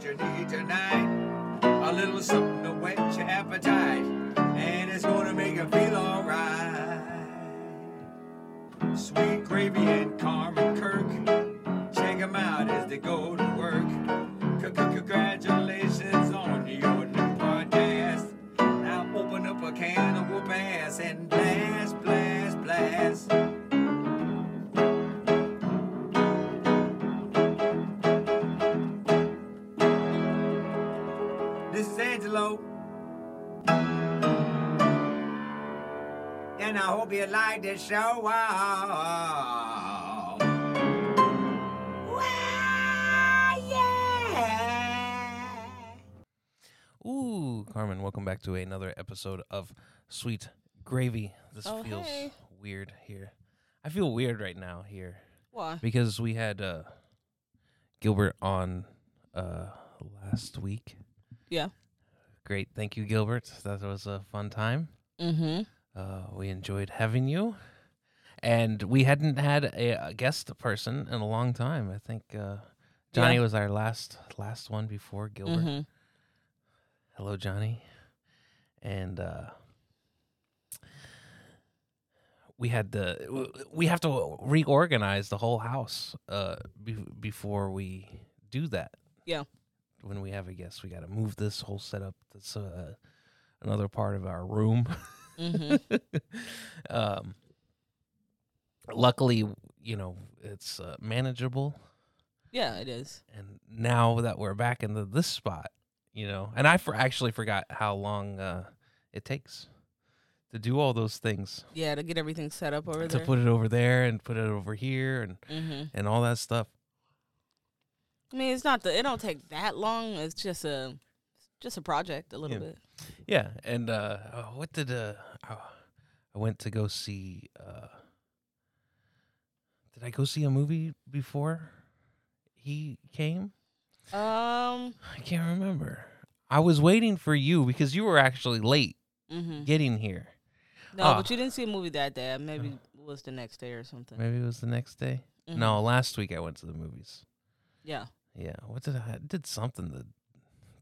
what you need tonight. A little something to whet your appetite, and it's gonna make you feel alright. Sweet gravy and Carmen Kirk, check 'em out as they go to work. Congratulations on your new podcast. Now open up a can of whoop ass and blast, blast, blast. And I hope you like the show. Wow. Wow, yeah. Ooh, Carmen, welcome back to another episode of Sweet Gravy. This Oh, feels hey. weird here. I feel weird right now here Why? because we had uh, Gilbert on uh, last week. Yeah. Great. Thank you, Gilbert. That was a fun time. Mm-hmm. Uh, we enjoyed having you. And we hadn't had a, a guest person in a long time. I think uh, Johnny Yeah. was our last last one before Gilbert. Mm-hmm. hello johnny and uh we had to we have to reorganize the whole house uh be- before we do that Yeah. when we have a guest we got to move this whole setup that's uh another part of our room Mm-hmm. um luckily you know it's uh, manageable Yeah, it is. and now that we're back in this spot, you know, and I for actually forgot how long uh, it takes to do all those things Yeah, to get everything set up over to there. To put it over there and put it over here and mm-hmm. and all that stuff. I mean, it's not the. It don't take that long. It's just a, just a project, a little Yeah. bit. Yeah, and uh, uh, what did uh, uh, I went to go see? Uh, did I go see a movie before he came? Um. I can't remember. I was waiting for you because you were actually late Mm-hmm. getting here. No, Ah. but you didn't see a movie that day. Maybe it was the next day or something. Maybe it was the next day. Mhm. No, last week I went to the movies. Yeah. Yeah, what did I, I did something the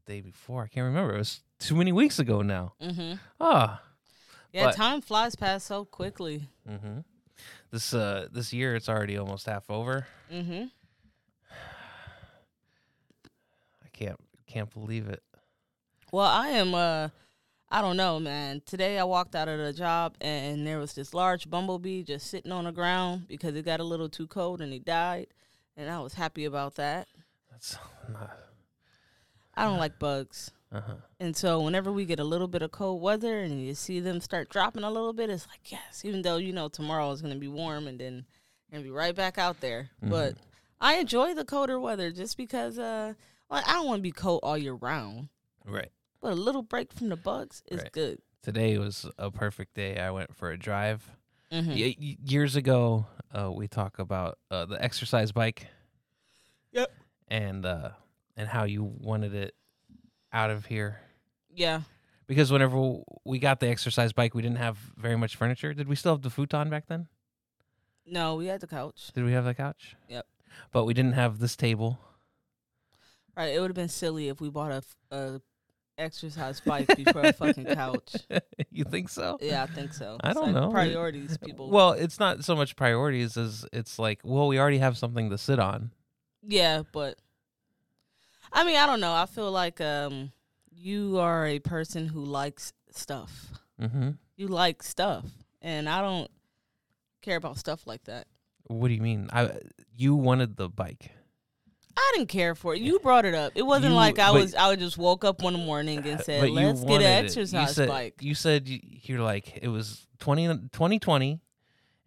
day before? I can't remember. It was too many weeks ago now. Mm-hmm. Ah, Yeah. But- time flies past so quickly. mm-hmm. This uh this year it's already almost half over. Mm-hmm. I can't can't believe it. Well, I am. Uh, I don't know, man. Today I walked out of the job and there was this large bumblebee just sitting on the ground because it got a little too cold and he died, and I was happy about that. That's not. I don't like bugs. Uh huh. And so whenever we get a little bit of cold weather and you see them start dropping a little bit, it's like yes, even though you know tomorrow is going to be warm and then to be right back out there. But I enjoy the colder weather just because uh well, I don't want to be cold all year round. Right. But a little break from the bugs is Right. good. Today was a perfect day. I went for a drive. Mm-hmm. Y- years ago, uh, we talk about uh, the exercise bike. Yep. And uh, and how you wanted it out of here. Yeah. Because whenever we got the exercise bike, we didn't have very much furniture. Did we still have the futon back then? No, we had the couch. Did we have the couch? Yep. But we didn't have this table. Right. It would have been silly if we bought a exercise bike before a fucking couch. you think so? Yeah, I think so. I It's don't like know. Priorities, people. Well, it's not so much priorities as it's like, well, we already have something to sit on. Yeah, but I mean, I don't know. I feel like um you are a person who likes stuff. Mm-hmm. You like stuff, and I don't care about stuff like that. What do you mean? I you wanted the bike. I didn't care for it. You brought it up. It wasn't You- like I was. I just woke up one morning and said, "Let's get an it. You exercise said- bike." You said you, you're like it was 20, 2020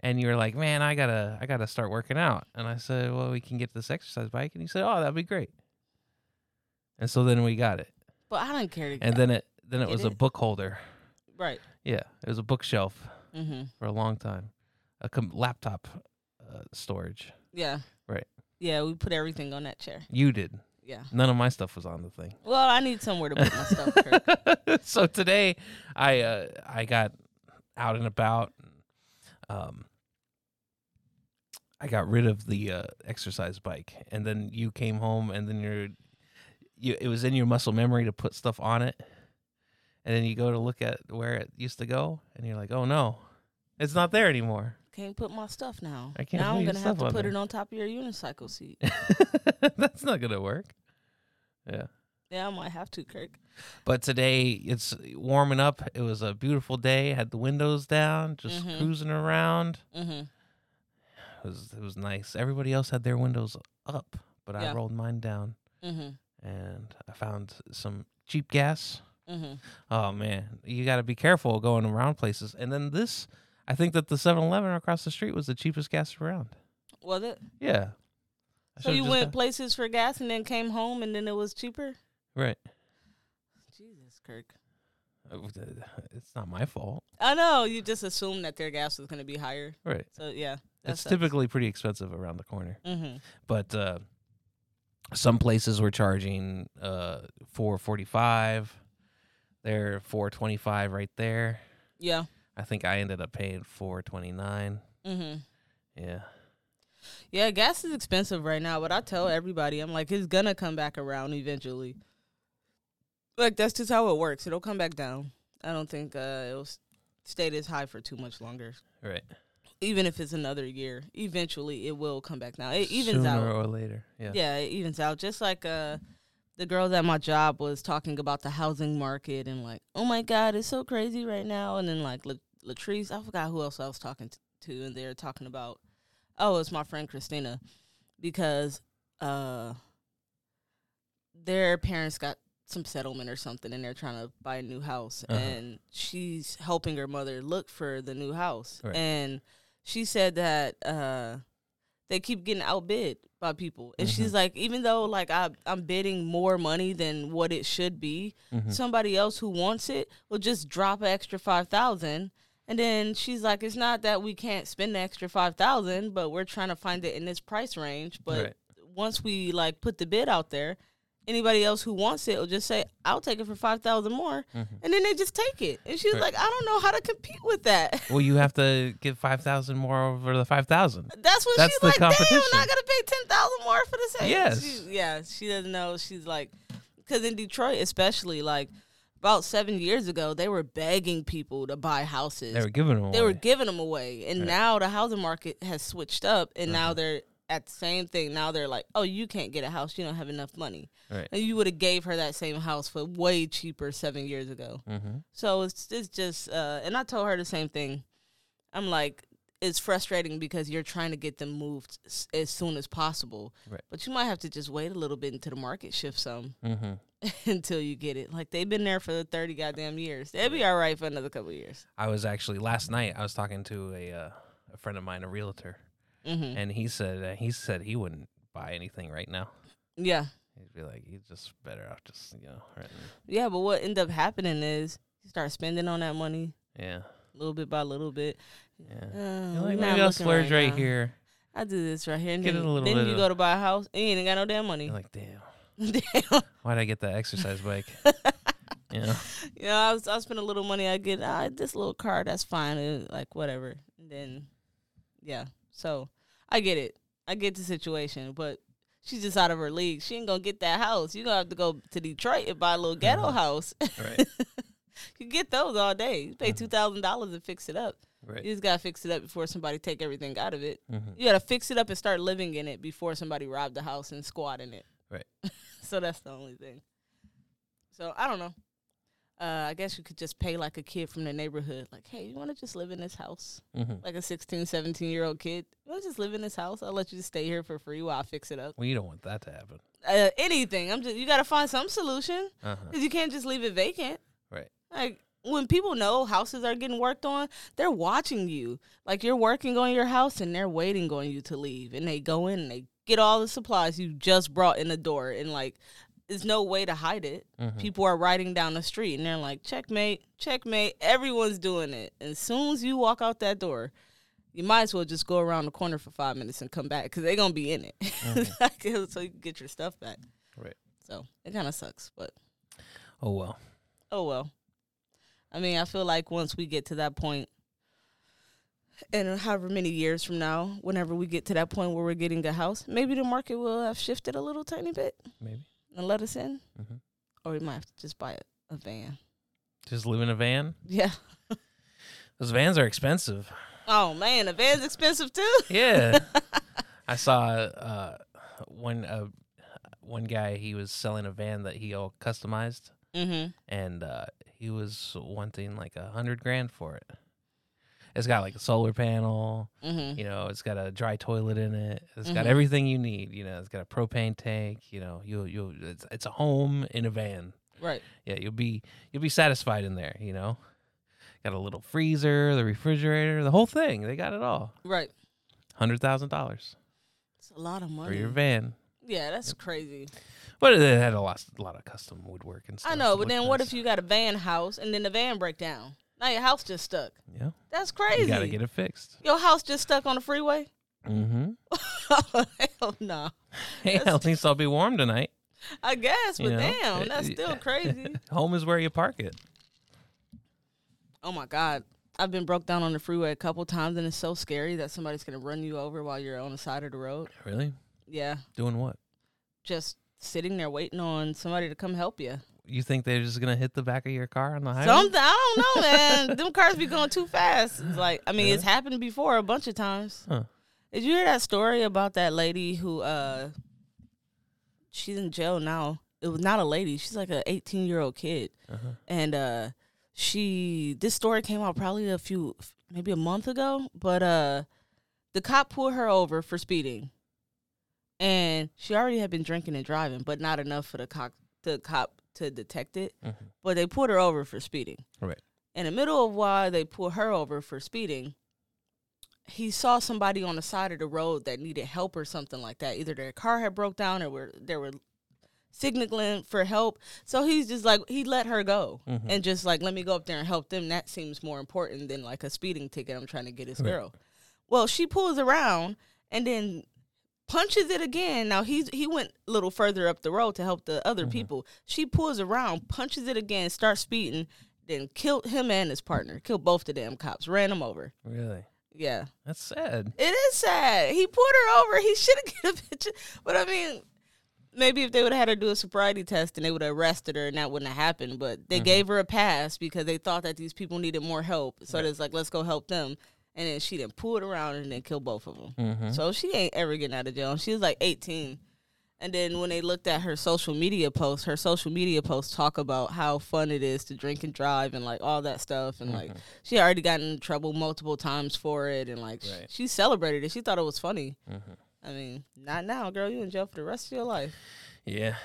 and you were like, "Man, I got to I got to start working out." And I said, "Well, we can get this exercise bike." And you said, "Oh, that'd be great." And so then we got it. But I didn't care to. And then it then it was a it? book holder. right. Yeah, it was a bookshelf Mm-hmm. for a long time. A com- laptop uh, storage. Yeah. Right. Yeah, we put everything on that chair. You did. Yeah. None of my stuff was on the thing. Well, I need somewhere to put my stuff. So today I uh, I got out and about. Um, I got rid of the uh, exercise bike, and then you came home, and then you're you it was in your muscle memory to put stuff on it, and then you go to look at where it used to go, and you're like, oh no, it's not there anymore. Can't put my stuff now. I can't. Now I'm gonna have to put there. it on top of your unicycle seat. That's not gonna work. Yeah. yeah, I might have to, Kirk. But today it's warming up. It was a beautiful day. Had the windows down, just Mhm. cruising around. Mm-hmm. It was it was nice. Everybody else had their windows up, but I rolled mine down, Mm-hmm. And I found some cheap gas. Mm-hmm. Oh man, you got to be careful going around places. And then this, I think that the 7-Eleven across the street was the cheapest gas around. Was it? Yeah. I So you went got- places for gas and then came home and then it was cheaper? right. Jesus, Kirk. Uh, It's not my fault. I know you just assumed that their gas was going to be higher. Right. So yeah, it's typically pretty expensive around the corner. Mm-hmm. but uh, some places were charging uh, four forty five. They're four twenty five right there. Yeah. I think I ended up paying four twenty nine. Mm-hmm. Yeah, Yeah, gas is expensive right now, but I tell everybody, I'm like, it's gonna come back around eventually. Like that's just how it works. It'll come back down. I don't think uh, it'll stay this high for too much longer. right. Even if it's another year, eventually it will come back Now It evens Sooner out. or later. Yeah. Yeah, it evens out. Just like uh, the girl at my job was talking about the housing market and like, oh my god, it's so crazy right now. And then like La- Latrice, I forgot who else I was talking to, and they were talking about, oh, it's my friend Christina, because uh, their parents got some settlement or something, and they're trying to buy a new house, Uh-huh. and she's helping her mother look for the new house, Right. and she said that uh they keep getting outbid by people. And she's like, even though like I I'm bidding more money than what it should be, Mhm. somebody else who wants it will just drop an extra five thousand. And then she's like, it's not that we can't spend the extra five thousand, but we're trying to find it in this price range. But Right. once we like put the bid out there, anybody else who wants it will just say, I'll take it for five thousand more. Mhm. And then they just take it. And she's Right. like, I don't know how to compete with that. Well, you have to give five thousand more over the five thousand. That's what That's she's the like. Damn. I gotta pay ten thousand more for the same. Yes. She- yeah. She doesn't know. She's like, because in Detroit, especially, like about seven years ago, they were begging people to buy houses. They were giving them. They were away. giving them away, and Right. now the housing market has switched up, and now Uh-huh. they're at the same thing. Now they're like, oh, you can't get a house. You don't have enough money. Right. And you would have gave her that same house for way cheaper seven years ago. Mm-hmm. So it's it's just uh and I told her the same thing. I'm like it's frustrating because you're trying to get them moved s- as soon as possible. Right. But you might have to just wait a little bit until the market shifts some Mm-hmm. until you get it. Like they've been there for 30 goddamn years. They'll be all right for another couple of years. I was actually last night. I was talking to a uh, a friend of mine, a realtor, Mhm. and he said uh, he said he wouldn't buy anything right now. Yeah. He'd be like, he's just better off just you know, renting. Yeah, but what end up happening is you start spending on that money Yeah, little bit by little bit. yeah. Uh, like, maybe I'll splurge right, now. here. I do this right here, and Get then, a little then you go to buy a house, and you ain't got no damn money. You're like, damn, damn. why'd I get that exercise bike? you know, You know, I was I spend a little money. I get ah, this little car. That's fine. uh, like whatever. And then, yeah. So I get it. I get the situation, but she's just out of her league. She ain't gonna get that house. You gonna have to go to Detroit and buy a little ghetto Uh-huh. house. right, you get those all day. You pay Uh-huh. two thousand dollars and fix it up. right. You just gotta fix it up before somebody take everything out of it. Mm-hmm. You gotta fix it up and start living in it before somebody robbed the house and squat in it. Right. so that's the only thing. So I don't know. Uh, I guess you could just pay like a kid from the neighborhood, like, hey, you want to just live in this house? Mm-hmm. Like a 16, 17 year old kid. You want to just live in this house? I'll let you just stay here for free while I fix it up. Well, you don't want that to happen. Uh, anything. I'm just, you got to find some solution because you can't just leave it vacant. Right. Like, when people know houses are getting worked on, they're watching you. Like you're working on your house and they're waiting on you to leave. And they go in and they get all the supplies you just brought in the door. And like, there's no way to hide it. Mhm. People are riding down the street and they're like, checkmate, checkmate. Everyone's doing it. And as soon as you walk out that door, you might as well just go around the corner for five minutes and come back because they're going to be in it. so you can get your stuff back. Right. So it kind of sucks. But Oh well. oh well. I mean, I feel like once we get to that point, and however many years from now, whenever we get to that point where we're getting a house, maybe the market will have shifted a little tiny bit. Maybe. And let us in, Mhm. or we might have to just buy a, a van. Just live in a van. Yeah. Those vans are expensive. Oh man, a van's expensive too. Yeah. I saw uh, one uh, one guy. He was selling a van that he all customized, Mm-hmm. and uh, he was wanting like a hundred grand for it. It's got like a solar panel. Mm-hmm. You know, it's got a dry toilet in it. It's got Mhm. everything you need. You know, it's got a propane tank. You know, you you it's, it's a home in a van. Right. Yeah, you'll be you'll be satisfied in there. You know, got a little freezer, the refrigerator, the whole thing. They got it all. Right. Hundred thousand dollars It's a lot of money for your van. Yeah, that's crazy. But it had a lot, a lot of custom woodwork and stuff. I know, but then what if you got a van house and then the van break down? Now your house just stuck. Yeah, That's crazy. you gotta get it fixed. Your house just stuck on the freeway? Mm-hmm. Hell no. Hey, at least I'll be warm tonight. I guess, You but know? damn, that's still crazy. Home is where you park it. Oh my god. I've been broke down on the freeway a couple times and it's so scary that somebody's gonna run you over while you're on the side of the road. Really? Yeah. Doing what? Just sitting there waiting on somebody to come help you. You think they're just gonna hit the back of your car on the highway? Something I don't know, man. Them cars be going too fast. It's like I mean, Yeah. it's happened before a bunch of times. Huh. Did you hear that story about that lady who uh she's in jail now? It was not a lady. She's like an 18 year old kid, Uh-huh. and uh she this story came out probably a few maybe a month ago, but uh the cop pulled her over for speeding, and she already had been drinking and driving, but not enough for the cop the cop to detect it. Mhm. But they pulled her over for speeding. Right. In the middle of why they pulled her over for speeding, he saw somebody on the side of the road that needed help or something like that. Either their car had broke down or were they were signaling for help. So he's just like he let her go Mhm. and just like let me go up there and help them. That seems more important than like a speeding ticket I'm trying to get his Right. girl. Well, she pulls around and then punches it again. Now he's he went a little further up the road to help the other Mhm. people. She pulls around, punches it again, starts speeding, then killed him and his partner. Killed both the damn cops. Ran them over. Really? Yeah. That's sad. It is sad. He pulled her over. He should have get a picture. But I mean, maybe if they would have had her do a sobriety test and they would have arrested her and that wouldn't have happened. But they Mhm. gave her a pass because they thought that these people needed more help. So Right. it's like, let's go help them. And then she then pulled around and then killed both of them. Mm-hmm. So she ain't ever getting out of jail. She was like 18. And then when they looked at her social media posts, her social media posts talk about how fun it is to drink and drive and like all that stuff. And like Mhm. she already got in trouble multiple times for it. And like Right. she celebrated it. She thought it was funny. Mhm. I mean, not now, girl. You in jail for the rest of your life Yeah.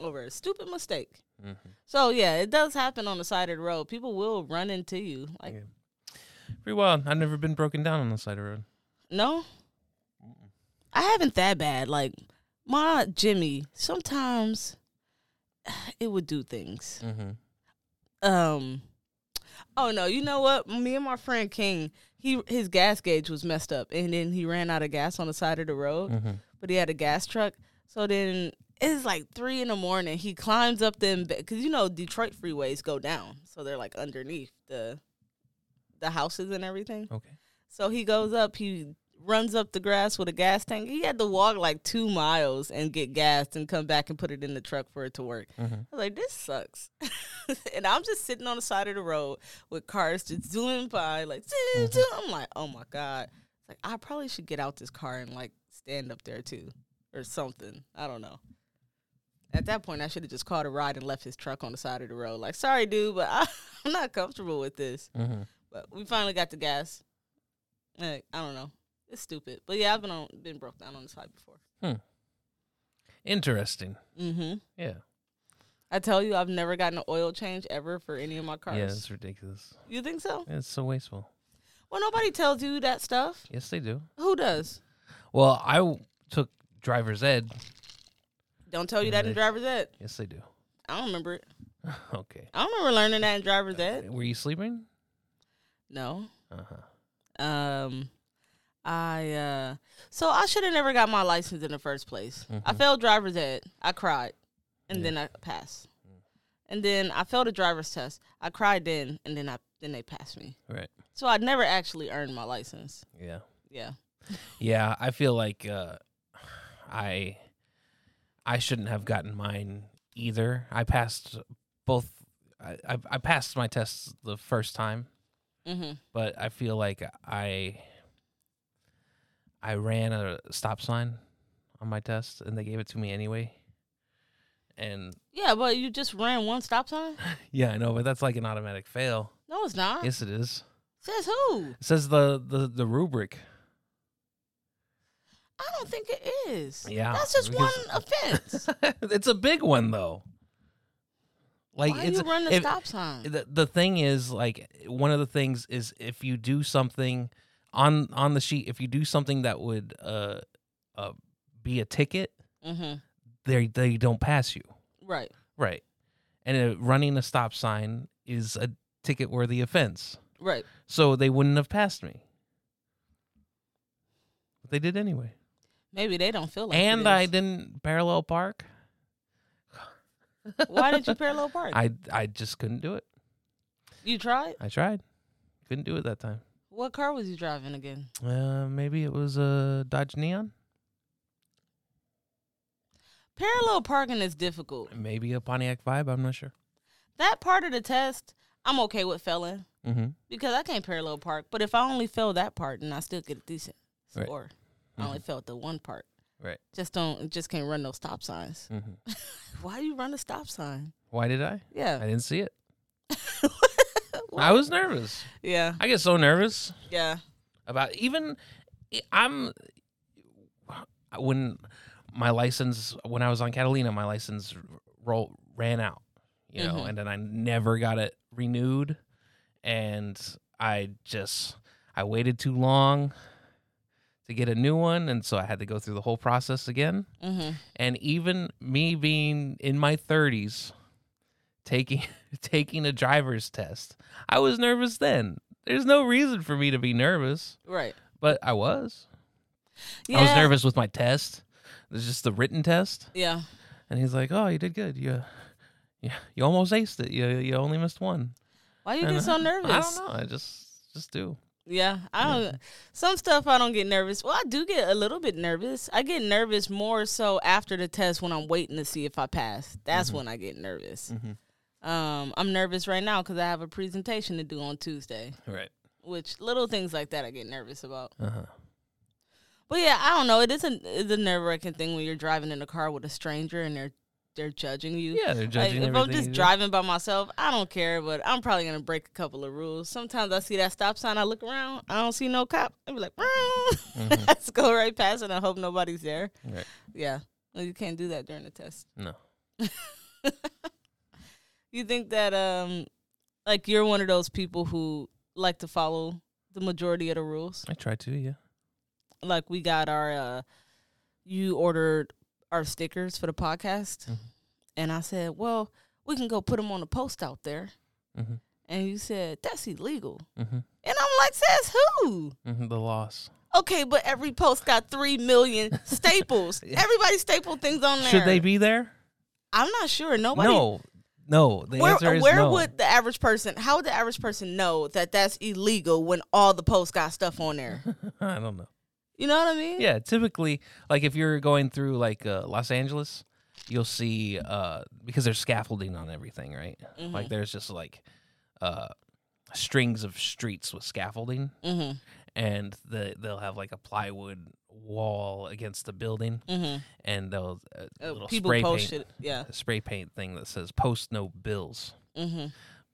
over a stupid mistake. hmm So yeah, it does happen on the side of the road. People will run into you. Like Okay. Pretty wild. I've never been broken down on the side of the road. no, I haven't that bad. Like my Jimmy, sometimes it would do things. Mm-hmm. Um, oh no, you know what? Me and my friend King, he his gas gauge was messed up, and then he ran out of gas on the side of the road. Mm-hmm. but he had a gas truck. So then it's like three in the morning. He climbs up them because you know Detroit freeways go down, so they're like underneath the the houses and everything. Okay. So he goes up. He runs up the grass with a gas tank. He had to walk like two miles and get gas and come back and put it in the truck for it to work. Mm-hmm. I was like, this sucks. and I'm just sitting on the side of the road with cars just zooming by, like, zoom, Mhm. zoom. I'm like, oh my God. It's like, I probably should get out this car and like stand up there too or something. I don't know. At that point, I should have just called a ride and left his truck on the side of the road. Like, sorry, dude, but I, I'm not comfortable with this. Mm-hmm. But we finally got the gas. Like, I don't know. It's stupid. But yeah, I've been on, been broke down on the side before. Hmm. Interesting. Mm-hmm. Yeah. I tell you, I've never gotten an oil change ever for any of my cars. Yeah, it's ridiculous. You think so? It's so wasteful. Well, nobody tells you that stuff. Yes, they do. Who does? Well, I w- took driver's ed. Don't tell you that in driver's ed. Yes, they do. I don't remember it. okay. I don't remember learning that in driver's ed. Were you sleeping? No. Uh huh. Um, I uh, so I should have never got my license in the first place. I Mhm. failed driver's ed. I cried, and Yeah. then I passed. And then I failed a driver's test. I cried then, and then I then they passed me. Right. So I never actually earned my license. Yeah. Yeah. Yeah. I feel like uh, I I shouldn't have gotten mine either. I passed both. I I, I passed my tests the first time, Mm-hmm. but I feel like I I ran a stop sign on my test, and they gave it to me anyway. And Yeah, but you just ran one stop sign. yeah, I know, but that's like an automatic fail. No, it's not. Yes, it is. Says who? It says the the the rubric. I don't think it is. Yeah, that's just one offense. it's a big one though. Like Why it's you run the if- stop sign? the the thing is like one of the things is if you do something on on the sheet if you do something that would uh uh be a ticket mm-hmm. they they don't pass you Right. right and uh, running a stop sign is a ticket worthy offense Right. so they wouldn't have passed me but they did anyway Maybe they don't feel like. it and I didn't parallel park Why did you parallel park? I I just couldn't do it you tried. I tried couldn't do it that time What car was you driving again? uh maybe it was a Dodge Neon Parallel parking is difficult. maybe a Pontiac Vibe I'm not sure That part of the test, I'm okay with failing mm-hmm. because I can't parallel park. But if I only fail that part, then I still get a decent Right. score. I only failed the one part. Right. Just don't. Just can't run no stop signs. Mm-hmm. Why do you run a stop sign? Why did I? Yeah. I didn't see it. I was nervous. Yeah. I get so nervous Yeah. about even I'm when my license when I was on Catalina, my license roll ran out, you know, Mhm. and then I never got it renewed, and I just I waited too long to get a new one, and so I had to go through the whole process again. Mm-hmm. and even me being in my 30s taking taking a driver's test i was nervous then there's no reason for me to be nervous Right. but i was Yeah. i was nervous with my test it's just the written test Yeah. and he's like oh you did good you yeah you almost aced it you you only missed one Why you And get so nervous? i don't know i just just do Yeah, I don't. Some stuff I don't get nervous. Well, I do get a little bit nervous. I get nervous more so after the test when I'm waiting to see if I pass. That's Mhm. when I get nervous. Mhm. Um, I'm nervous right now because I have a presentation to do on Tuesday. right Which little things like that I get nervous about. uh-huh But yeah, I don't know. It is a it's a nerve wracking thing when you're driving in a car with a stranger and they're they're judging you. yeah they're Like, judging if I'm just do. driving by myself, I don't care, but I'm probably gonna break a couple of rules. Sometimes I see that stop sign, I look around, I don't see no cop. I be like, Mhm. let's go right past it. I hope nobody's there. Right. Yeah, well, you can't do that during the test. no You think that um, like you're one of those people who like to follow the majority of the rules? i try to yeah Like we got our, uh, you ordered our stickers for the podcast, Mhm. and I said, well, we can go put them on a post out there. mm-hmm. And you said, that's illegal. Mm-hmm. And I'm like, says who? Mm-hmm. the loss Okay, but every post got 3 million staples. Yeah. Everybody stapled things on there. should they be there I'm not sure. Nobody. No, no. The Where, answer is where no. would the average person, how would the average person know that that's illegal when all the posts got stuff on there? I don't know. You know what I mean? Yeah, typically, like if you're going through like uh, Los Angeles, you'll see uh, because there's scaffolding on everything, right? Mhm. Like there's just like uh, strings of streets with scaffolding, Mm-hmm. and the they'll have like a plywood wall against the building, Mm-hmm. and they'll uh, Uh, little people spray post paint, it. Yeah. spray paint thing that says "Post no bills," Mm-hmm.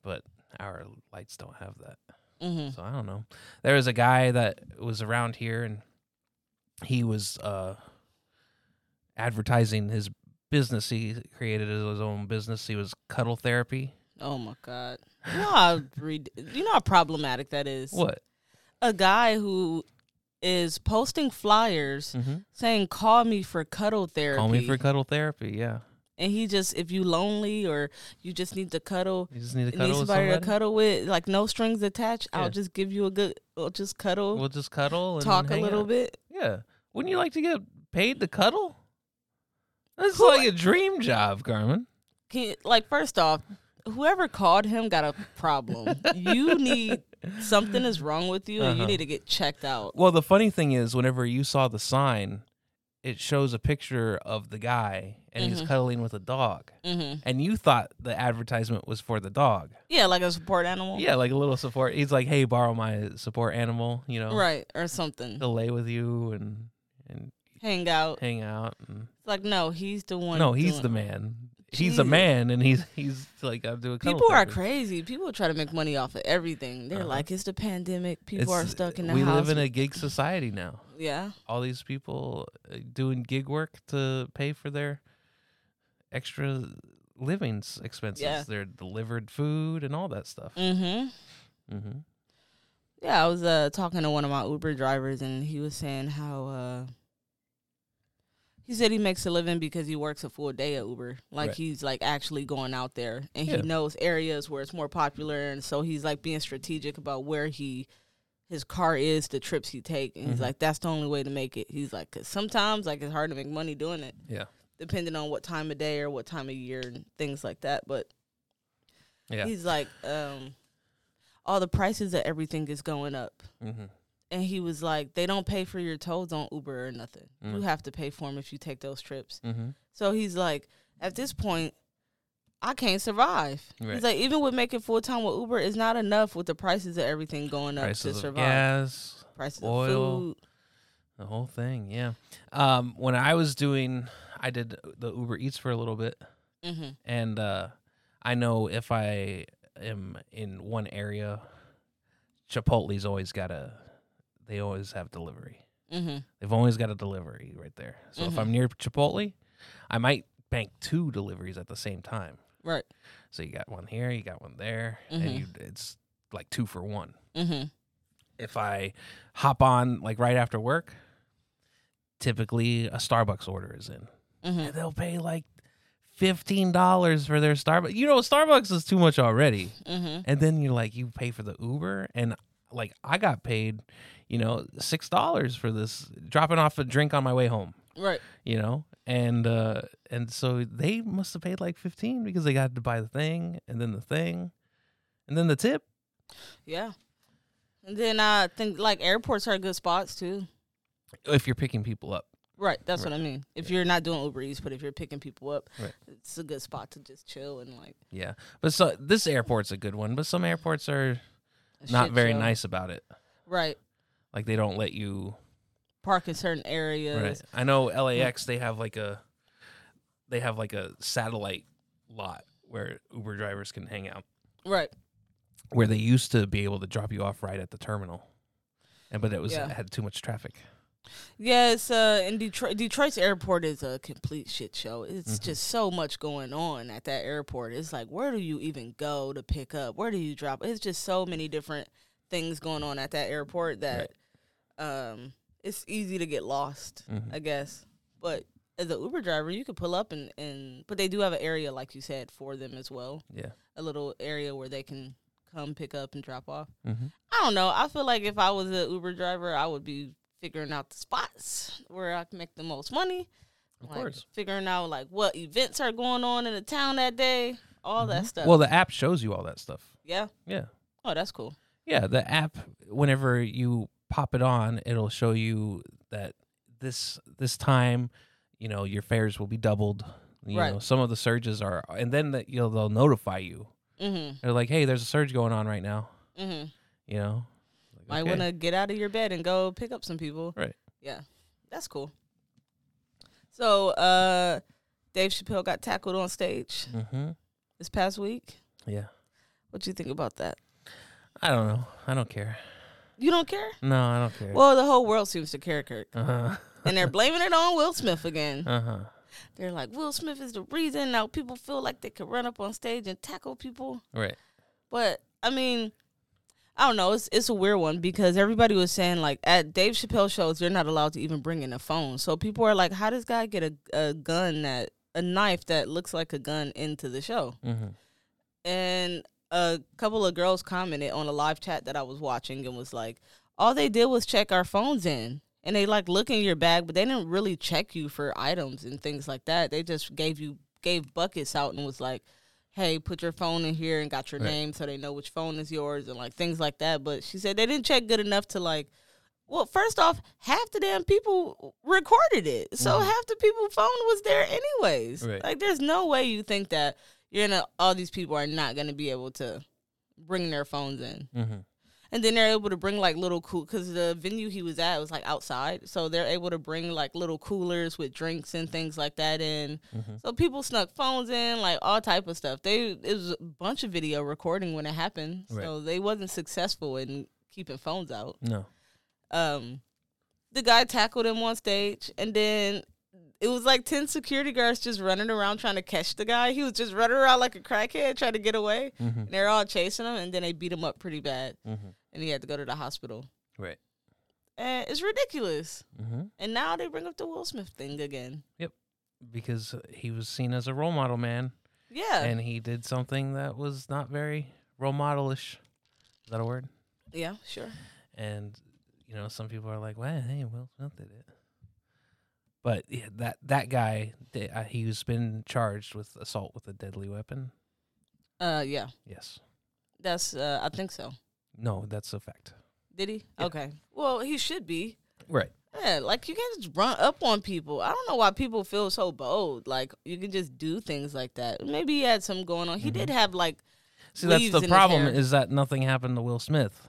but our lights don't have that. Mm-hmm. So I don't know. There was a guy that was around here and he was uh advertising his business. He created his own business. He was cuddle therapy. Oh my God. You know how you know how problematic that is. What? A guy who is posting flyers Mm-hmm. saying "Call me for cuddle therapy." Call me for cuddle therapy. Yeah. And he just if you lonely or you just need to cuddle, You just need to need cuddle with somebody somebody. to cuddle with, like no strings attached. Yeah. I'll just give you a good, I'll just cuddle, We'll just cuddle and talk a little out. bit. Yeah. Wouldn't you like to get paid to cuddle? That's Who- like a dream job, Carmen. Can like first off, whoever called him got a problem. you need something is wrong with you, and you Uh-huh. need to get checked out. Well, the funny thing is, whenever you saw the sign, it shows a picture of the guy and he's Mhm. cuddling with a dog, hmm and you thought the advertisement was for the dog. Yeah, like a support animal. Yeah, like a little support. He's like, "Hey, borrow my support animal," you know, Right, or something. to lay with you and and Hang out. hang out. And, It's like no, he's the one. no, he's the man. He's a man, and he's he's like, "I'll do a cuddle People are crazy. People try to make money off of everything. They're Uh-huh. like, it's the pandemic. People are stuck in the we house. live in a gig society now. yeah, All these people uh, doing gig work to pay for their extra living expenses. Yeah. Their delivered food and all that stuff. mm-hmm. Mm hmm Yeah, I was uh, talking to one of my Uber drivers, and he was saying how uh, he said he makes a living because he works a full day at Uber. Like Right. he's like actually going out there, and Yeah. he knows areas where it's more popular, and so he's like being strategic about where he his car is, the trips he take, and he's Mhm. like, that's the only way to make it. He's like, cause sometimes like it's hard to make money doing it. Yeah. depending on what time of day or what time of year and things like that. But Yeah. he's like, um, all the prices of everything is going up. hmm And he was like, they don't pay for your tolls on Uber or nothing. You Mm. have to pay for them if you take those trips. hmm So he's like, at this point, I can't survive. Right. He's like, even with making full time with Uber, it's not enough with the prices of everything going up Prices to of survive. gas, prices oil. of food. the whole thing. Yeah. Um, when I was doing, I did the Uber Eats for a little bit, hmm and uh, I know if I am in one area, Chipotle's always got a, they always have delivery. hmm They've always got a delivery right there. So if Mhm. I'm near Chipotle, I might bank two deliveries at the same time. Right. So you got one here, you got one there, Mhm. and you it's like two for one. hmm If I hop on like right after work, typically a Starbucks order is in. hmm And they'll pay like fifteen dollars for their Starbucks. You know, Starbucks is too much already. hmm And then you're like, you pay for the Uber, and like I got paid, you know, six dollars for this dropping off a drink on my way home. Right. You know, and uh and so they must have paid like fifteen because they got to buy the thing and then the thing, and then the tip. Yeah. And then I think like airports are good spots too. If you're picking people up, Right, that's Right. what I mean. If you're not doing Uber Eats, but if you're picking people up, Right. it's a good spot to just chill and like. yeah. But so this airport's a good one, but some airports are not very show. nice about it. Right, Like they don't let you park in certain areas. Right. I know LAX they have like a they have like a satellite lot where Uber drivers can hang out. Right. Where they used to be able to drop you off right at the terminal. And but it was Yeah. it had too much traffic. Yeah, it's uh in Detroit. Detroit's airport is a complete shit show. It's Mhm. just so much going on at that airport. It's like where do you even go to pick up? Where do you drop? It's just so many different things going on at that airport that um it's easy to get lost, Mhm. I guess. But as an Uber driver, you could pull up and and but they do have an area like you said for them as well. Yeah. A little area where they can come pick up and drop off. Mm-hmm. I don't know. I feel like if I was an Uber driver, I would be figuring out the spots where I can make the most money. Of like, course. Figuring out like what events are going on in the town that day, all that stuff. Mm-hmm. Well, the app shows you all that stuff. yeah. Yeah. Oh, that's cool. Yeah, the app whenever you pop it on, it'll show you that this this time, you know, your fares will be doubled. You Right. know, some of the surges are and then that you'll they'll notify you. Mhm. They're like, "Hey, there's a surge going on right now." Mhm. You know, Might okay. want to get out of your bed and go pick up some people. Right. Yeah. That's cool. So, uh Dave Chappelle got tackled on stage Mm-hmm. this past week. Yeah, What do you think about that? I don't know. I don't care. You don't care? No, I don't care. Well, the whole world seems to care, Kirk. uh huh. And they're blaming it on Will Smith again. Uh huh. They're like, Will Smith is the reason now people feel like they could run up on stage and tackle people. Right. But I mean, I don't know. It's it's a weird one because everybody was saying like at Dave Chappelle shows you're not allowed to even bring in a phone. So people are like, how does guy get a a gun that a knife that looks like a gun into the show? Mm-hmm. And a couple of girls commented on a live chat that I was watching and was like, all they did was check our phones in. And they like look in your bag, but they didn't really check you for items and things like that. They just gave you gave buckets out and was like, "Hey, put your phone in here and got your Right. name so they know which phone is yours and like things like that." But she said they didn't check good enough to like Well, first off, half the damn people recorded it, so Mhm. half the people phone was there anyways. Right. Like, there's no way you think that you're gonna. All these people are not gonna be able to bring their phones in, Mm-hmm. And then they're able to bring like little cool because the venue he was at was like outside, so they're able to bring like little coolers with drinks and things like that in. Mm-hmm. So people snuck phones in, like all type of stuff. They it was a bunch of video recording when it happened, so they wasn't successful in keeping phones out No. um the guy tackled him on stage and then it was like 10 security guards just running around trying to catch the guy. He was just running around like a crackhead trying to get away. Mm-hmm. And they're all chasing him and then they beat him up pretty bad Mm-hmm. And he had to go to the hospital. Right. And it's ridiculous. Mm-hmm. And now they bring up the Will Smith thing again. Yep. Because he was seen as a role model man, Yeah. and he did something that was not very role modelish. Is that a word? yeah, sure. and you know some people are like, "Well, hey, Will Smith did it," but yeah, that that guy, uh, he's been charged with assault with a deadly weapon. Uh yeah. Yes, That's uh I think so. No, that's a fact. Did he? Yeah. Okay. Well, he should be. Right. Yeah, like you can't just run up on people. I don't know why people feel so bold. Like you can just do things like that. Maybe he had some going on. He did have like See, that's the problem is that nothing happened to Will Smith.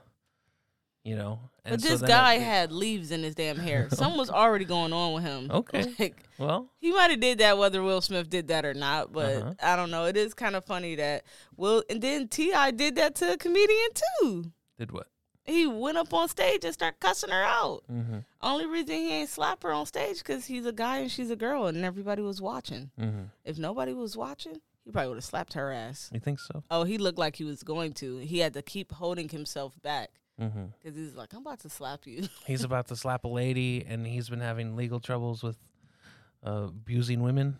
You know, but and so this guy it- had leaves in his damn hair. Something was already going on with him. Okay. Like well, he might have did that whether Will Smith did that or not, but Uh-huh. I don't know. It is kind of funny that Will and then T.I. did that to a comedian too. Did what? He went up on stage and started cussing her out. Mm-hmm. Only reason he ain't slap her on stage because he's a guy and she's a girl and everybody was watching. Mm-hmm. If nobody was watching, he probably would have slapped her ass. You think so? Oh, he looked like he was going to. He had to keep holding himself back Mm-hmm. because he's like, I'm about to slap you. He's about to slap a lady, and he's been having legal troubles with uh, abusing women.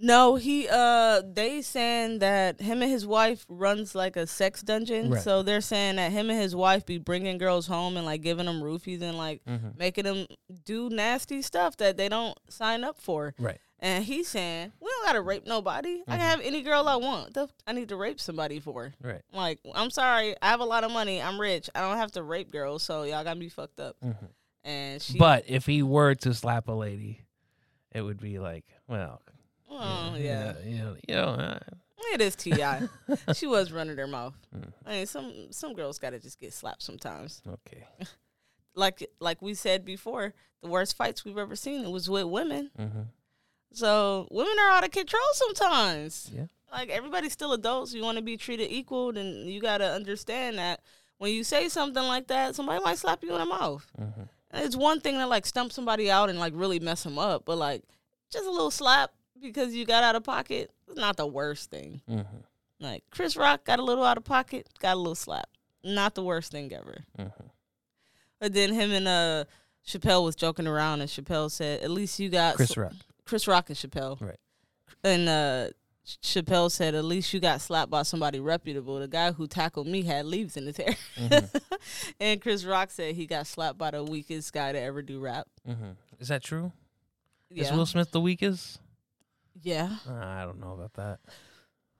No, he, uh, they saying that him and his wife runs like a sex dungeon. Right. So they're saying that him and his wife be bringing girls home and like giving them roofies and like Mm-hmm. making them do nasty stuff that they don't sign up for. Right. And he's saying, we don't got to rape nobody. I can have any girl I want. I need to rape somebody for. Right. Like, I'm sorry, I have a lot of money. I'm rich. I don't have to rape girls, so y'all got me fucked up. Mm-hmm. And she, But if he were to slap a lady, it would be like, well, oh yeah, you know, you know, uh, it is Ti. she was running her mouth. Mm. I mean, some some girls got to just get slapped sometimes. okay, Like like we said before, the worst fights we've ever seen was with women. mm-hmm. So women are out of control sometimes. Yeah. Like everybody's still adults. You want to be treated equal, then you got to understand that when you say something like that, somebody might slap you in the mouth. Mm-hmm. And It's one thing to like stump somebody out and like really mess them up, but like just a little slap because you got out of pocket is not the worst thing. Mm-hmm. Like Chris Rock got a little out of pocket, got a little slap. Not the worst thing ever. Mm-hmm. But then him and uh Chappelle was joking around, and Chappelle said, "At least you got Chris sl- Rock, Chris Rock and Chappelle. Right. And uh, Chappelle said, at least you got slapped by somebody reputable. The guy who tackled me had leaves in his hair. Mhm. and Chris Rock said he got slapped by the weakest guy to ever do rap. mm-hmm. is that true? Is Will Smith the weakest? Yeah. Uh, I don't know about that.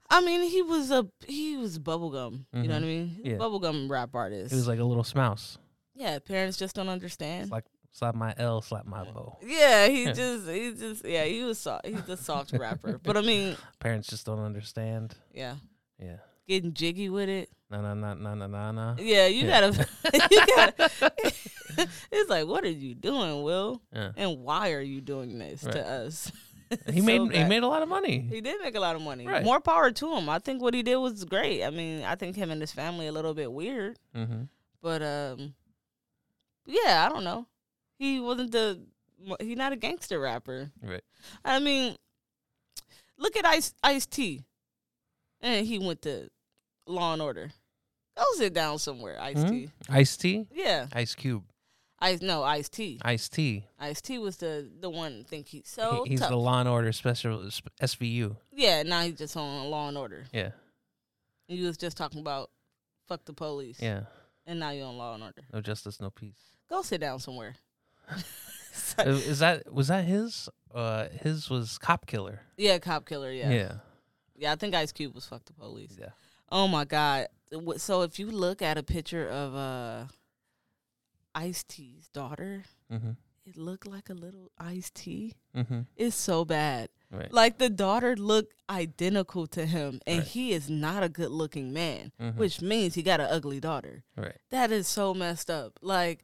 I mean, he was a he was bubblegum. You know what I Mhm. mean? Yeah. Bubblegum rap artist. He was like a little smouse. yeah, parents just don't understand. Like slap my L, slap my bow. yeah, he just he just yeah, he was soft. He's a soft rapper. But I mean, Parents just don't understand. yeah, Yeah. getting jiggy with it. Na na na na na na na. Yeah, you Yeah. gotta. you gotta. it's like, what are you doing, Will? Yeah. And why are you doing this Right. to us? He So made he made a lot of money. He did make a lot of money. Right. More power to him. I think what he did was great. I mean, I think him and his family a little bit weird, Mm-hmm. but um, yeah, I don't know. He wasn't the. He's not a gangster rapper. Right. I mean, look at Ice Ice T, and he went to Law and Order. Go sit down somewhere, Ice T. Ice T, Yeah, Ice Cube, Ice no Ice T. Ice T. Ice T was the the one. I think he's so he's tough. the Law and Order Special SVU. yeah, now he's just on Law and Order. Yeah. You was just talking about fuck the police. Yeah. and now you're on Law and Order. No justice, no peace. Go sit down somewhere. Uh, Is that was that his? Uh, his was Cop Killer. yeah, cop killer. Yeah. yeah, Yeah. I think Ice Cube was fuck the police. Yeah. Oh my god. So if you look at a picture of uh Ice T's daughter. Mm-hmm. It looked like a little Ice T. Mm-hmm. It's so bad. Right. Like the daughter looked identical to him, and Right. he is not a good looking man, Mhm. which means he got an ugly daughter. Right. That is so messed up. Like,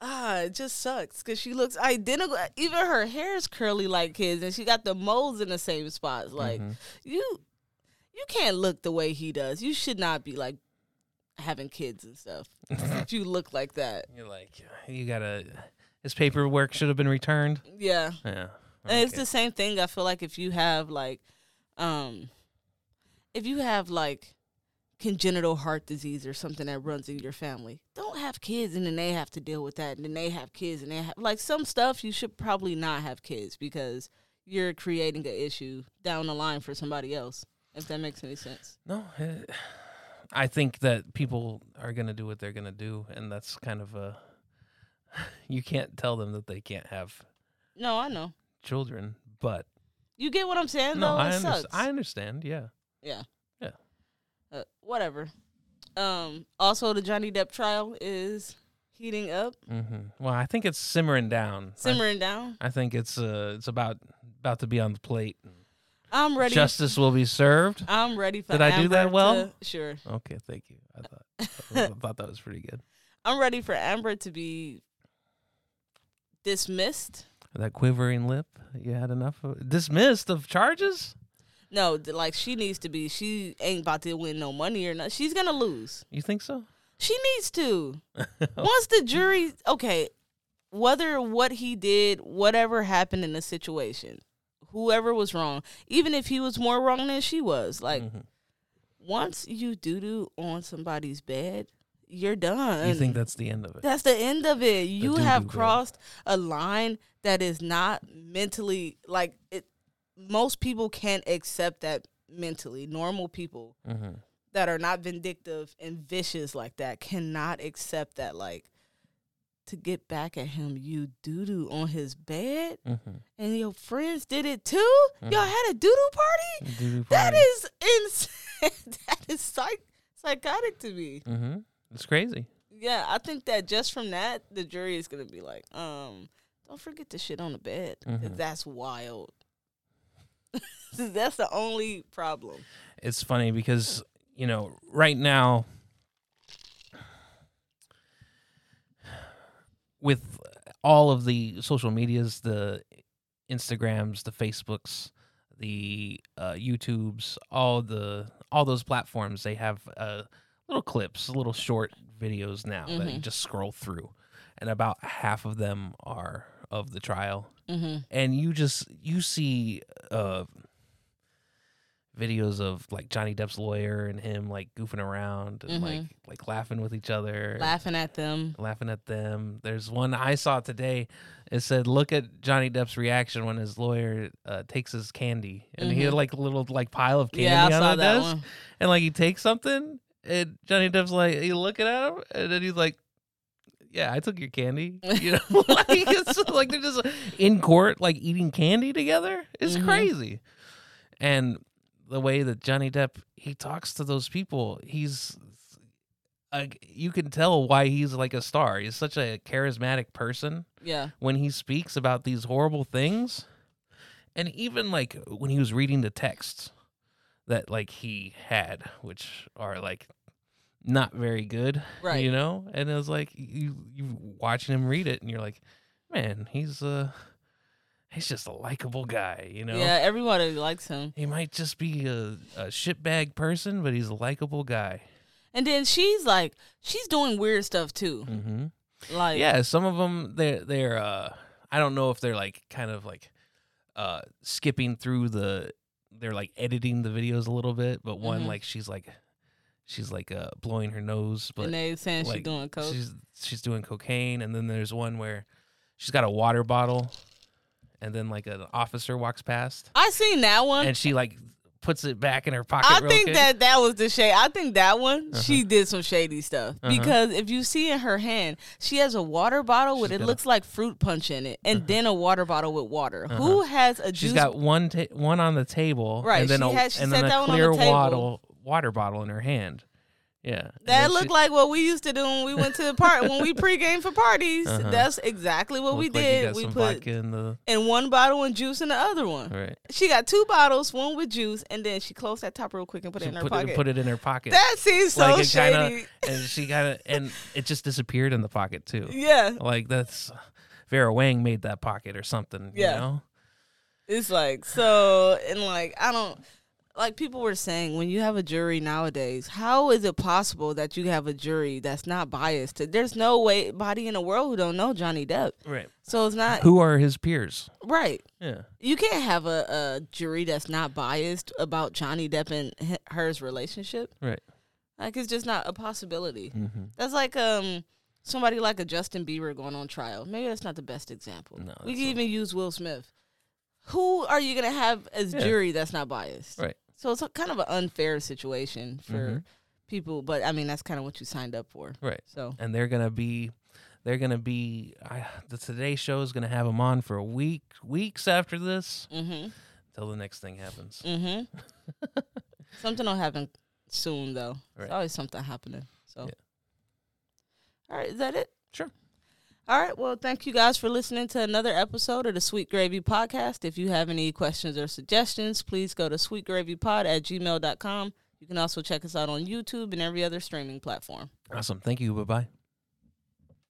ah, it just sucks because she looks identical. Even her hair is curly like his, and she got the moles in the same spots. Like, Mhm. you, you can't look the way he does. You should not be like having kids and stuff if you look like that. You're like, you gotta. His paperwork should have been returned. Yeah. Yeah. And it's the same thing. I feel like if you have like, um, if you have like congenital heart disease or something that runs in your family, don't have kids and then they have to deal with that, and then they have kids and they have like some stuff you should probably not have kids because you're creating an issue down the line for somebody else. If that makes any sense. No, eh, I think that people are gonna do what they're gonna do, and that's kind of a. You can't tell them that they can't have No, I know. children, but You get what I'm saying, no, though. I sucks. I understand. Yeah. Yeah. Yeah. Uh, whatever. Um. Also, the Johnny Depp trial is heating up, hmm Well, I think it's simmering down. I- simmering down. I, think it's uh, it's about about to be on the plate. I'm ready. Justice will be served. I'm ready for. Did I do that well? to- sure. Okay, thank you. I thought I thought that was pretty good. I'm ready for Amber to be dismissed. That quivering lip, you had enough of dismissed of charges. No, like she needs to be. She ain't about to win no money or not. She's gonna lose. You think so? She needs to. Once the jury, okay, whether what he did, whatever happened in the situation, whoever was wrong, even if he was more wrong than she was, like Mhm. once you doo doo on somebody's bed, you're done. You think that's the end of it? That's the end of it. You have bed. crossed a line that is not mentally like it. Most people can't accept that mentally. Normal people hmm that are not vindictive and vicious like that cannot accept that. Like to get back at him, you doo doo on his bed, hmm and your friends did it too. Y'all Mhm. had a doo doo party. That is insane. that is psych psychotic to me. Mm-hmm. It's crazy. Yeah, I think that just from that, the jury is gonna be like, um, don't forget to shit on the bed. Mhm. That's wild. that's the only problem. It's funny because you know right now with all of the social medias, the Instagrams, the Facebooks, the uh, YouTubes, all the all those platforms, they have uh, little clips, little short videos now that you Mhm. just scroll through, and about half of them are of the trial, Mm-hmm. and you just you see uh videos of like Johnny Depp's lawyer and him like goofing around and like Mhm. like laughing with each other Laughing at them. laughing at them there's one i saw today it said look at johnny depp's reaction when his lawyer uh, takes his candy and he had Mhm. like a little like pile of candy Yeah, on the desk one. and like he takes something and johnny depp's like he looking at him and then he's like yeah, I took your candy. You know, like it's like they're just in court, like eating candy together. It's Mhm. crazy. And the way that Johnny Depp he talks to those people, he's like you can tell why he's like a star. He's such a charismatic person Yeah. when he speaks about these horrible things. And even like when he was reading the texts that like he had, which are like not very good, Right. You know, and it was like you you watching him read it, and you're like, man, he's uh he's just a likable guy, you know. Yeah, everybody likes him. He might just be a, a shitbag person, but he's a likable guy. And then she's like, she's doing weird stuff too. Mm-hmm. Like, yeah, some of them they're they're uh I don't know if they're like kind of like uh skipping through the they're like editing the videos a little bit, but one Mhm. like she's like she's like uh blowing her nose, but and they saying like, she's doing coke. she's she's doing cocaine, and then there's one where she's got a water bottle, and then like an officer walks past, I seen that one. and she like puts it back in her pocket. I think quick. that that was the shade. I think that one she did some shady stuff Uh-huh. because if you see in her hand, she has a water bottle with She's it got a- looks like fruit punch in it, and then a water bottle with water. Uh-huh. Who has a she's juice? got one ta- one on the table, Right, and then she a had- she and then that a one on clear the table. bottle water bottle in her hand. Yeah. That looked she- like what we used to do when we went to the part when we pregame for parties. Uh-huh. That's exactly what we like did. got we put in the in one bottle and juice in the other one. right. She got two bottles, one with juice, and then she closed that top real quick and put She it in her put pocket. it put it in her pocket. that seems so like shady. kinda and she got it and it just disappeared in the pocket too. yeah, Like that's Vera Wang made that pocket or something. Yeah. You know? it's like so, and like I don't like people were saying when you have a jury nowadays, how is it possible that you have a jury that's not biased? There's no way body in the world who don't know Johnny Depp, Right. so it's not Who are his peers? right. Yeah. You can't have a, a jury that's not biased about Johnny Depp and her's relationship. Right. Like it's just not a possibility. Mm-hmm. That's like um somebody like a Justin Bieber going on trial. Maybe that's not the best example. No, we can a- even use Will Smith. Who are you gonna have as Yeah. jury that's not biased? Right. So it's a kind of an unfair situation for Mhm. people, but I mean that's kind of what you signed up for. Right. So And they're gonna be they're gonna be I, the Today Show is gonna have them on for a week weeks after this mm-hmm. until the next thing happens. Mm-hmm. something will happen soon though. Right. There's always something happening. So Yeah. all right, is that it? All right. Well, thank you guys for listening to another episode of the Sweet Gravy Podcast. If you have any questions or suggestions, please go to sweetgravypod at gmail.com. You can also check us out on YouTube and every other streaming platform. Awesome. Thank you. Bye bye.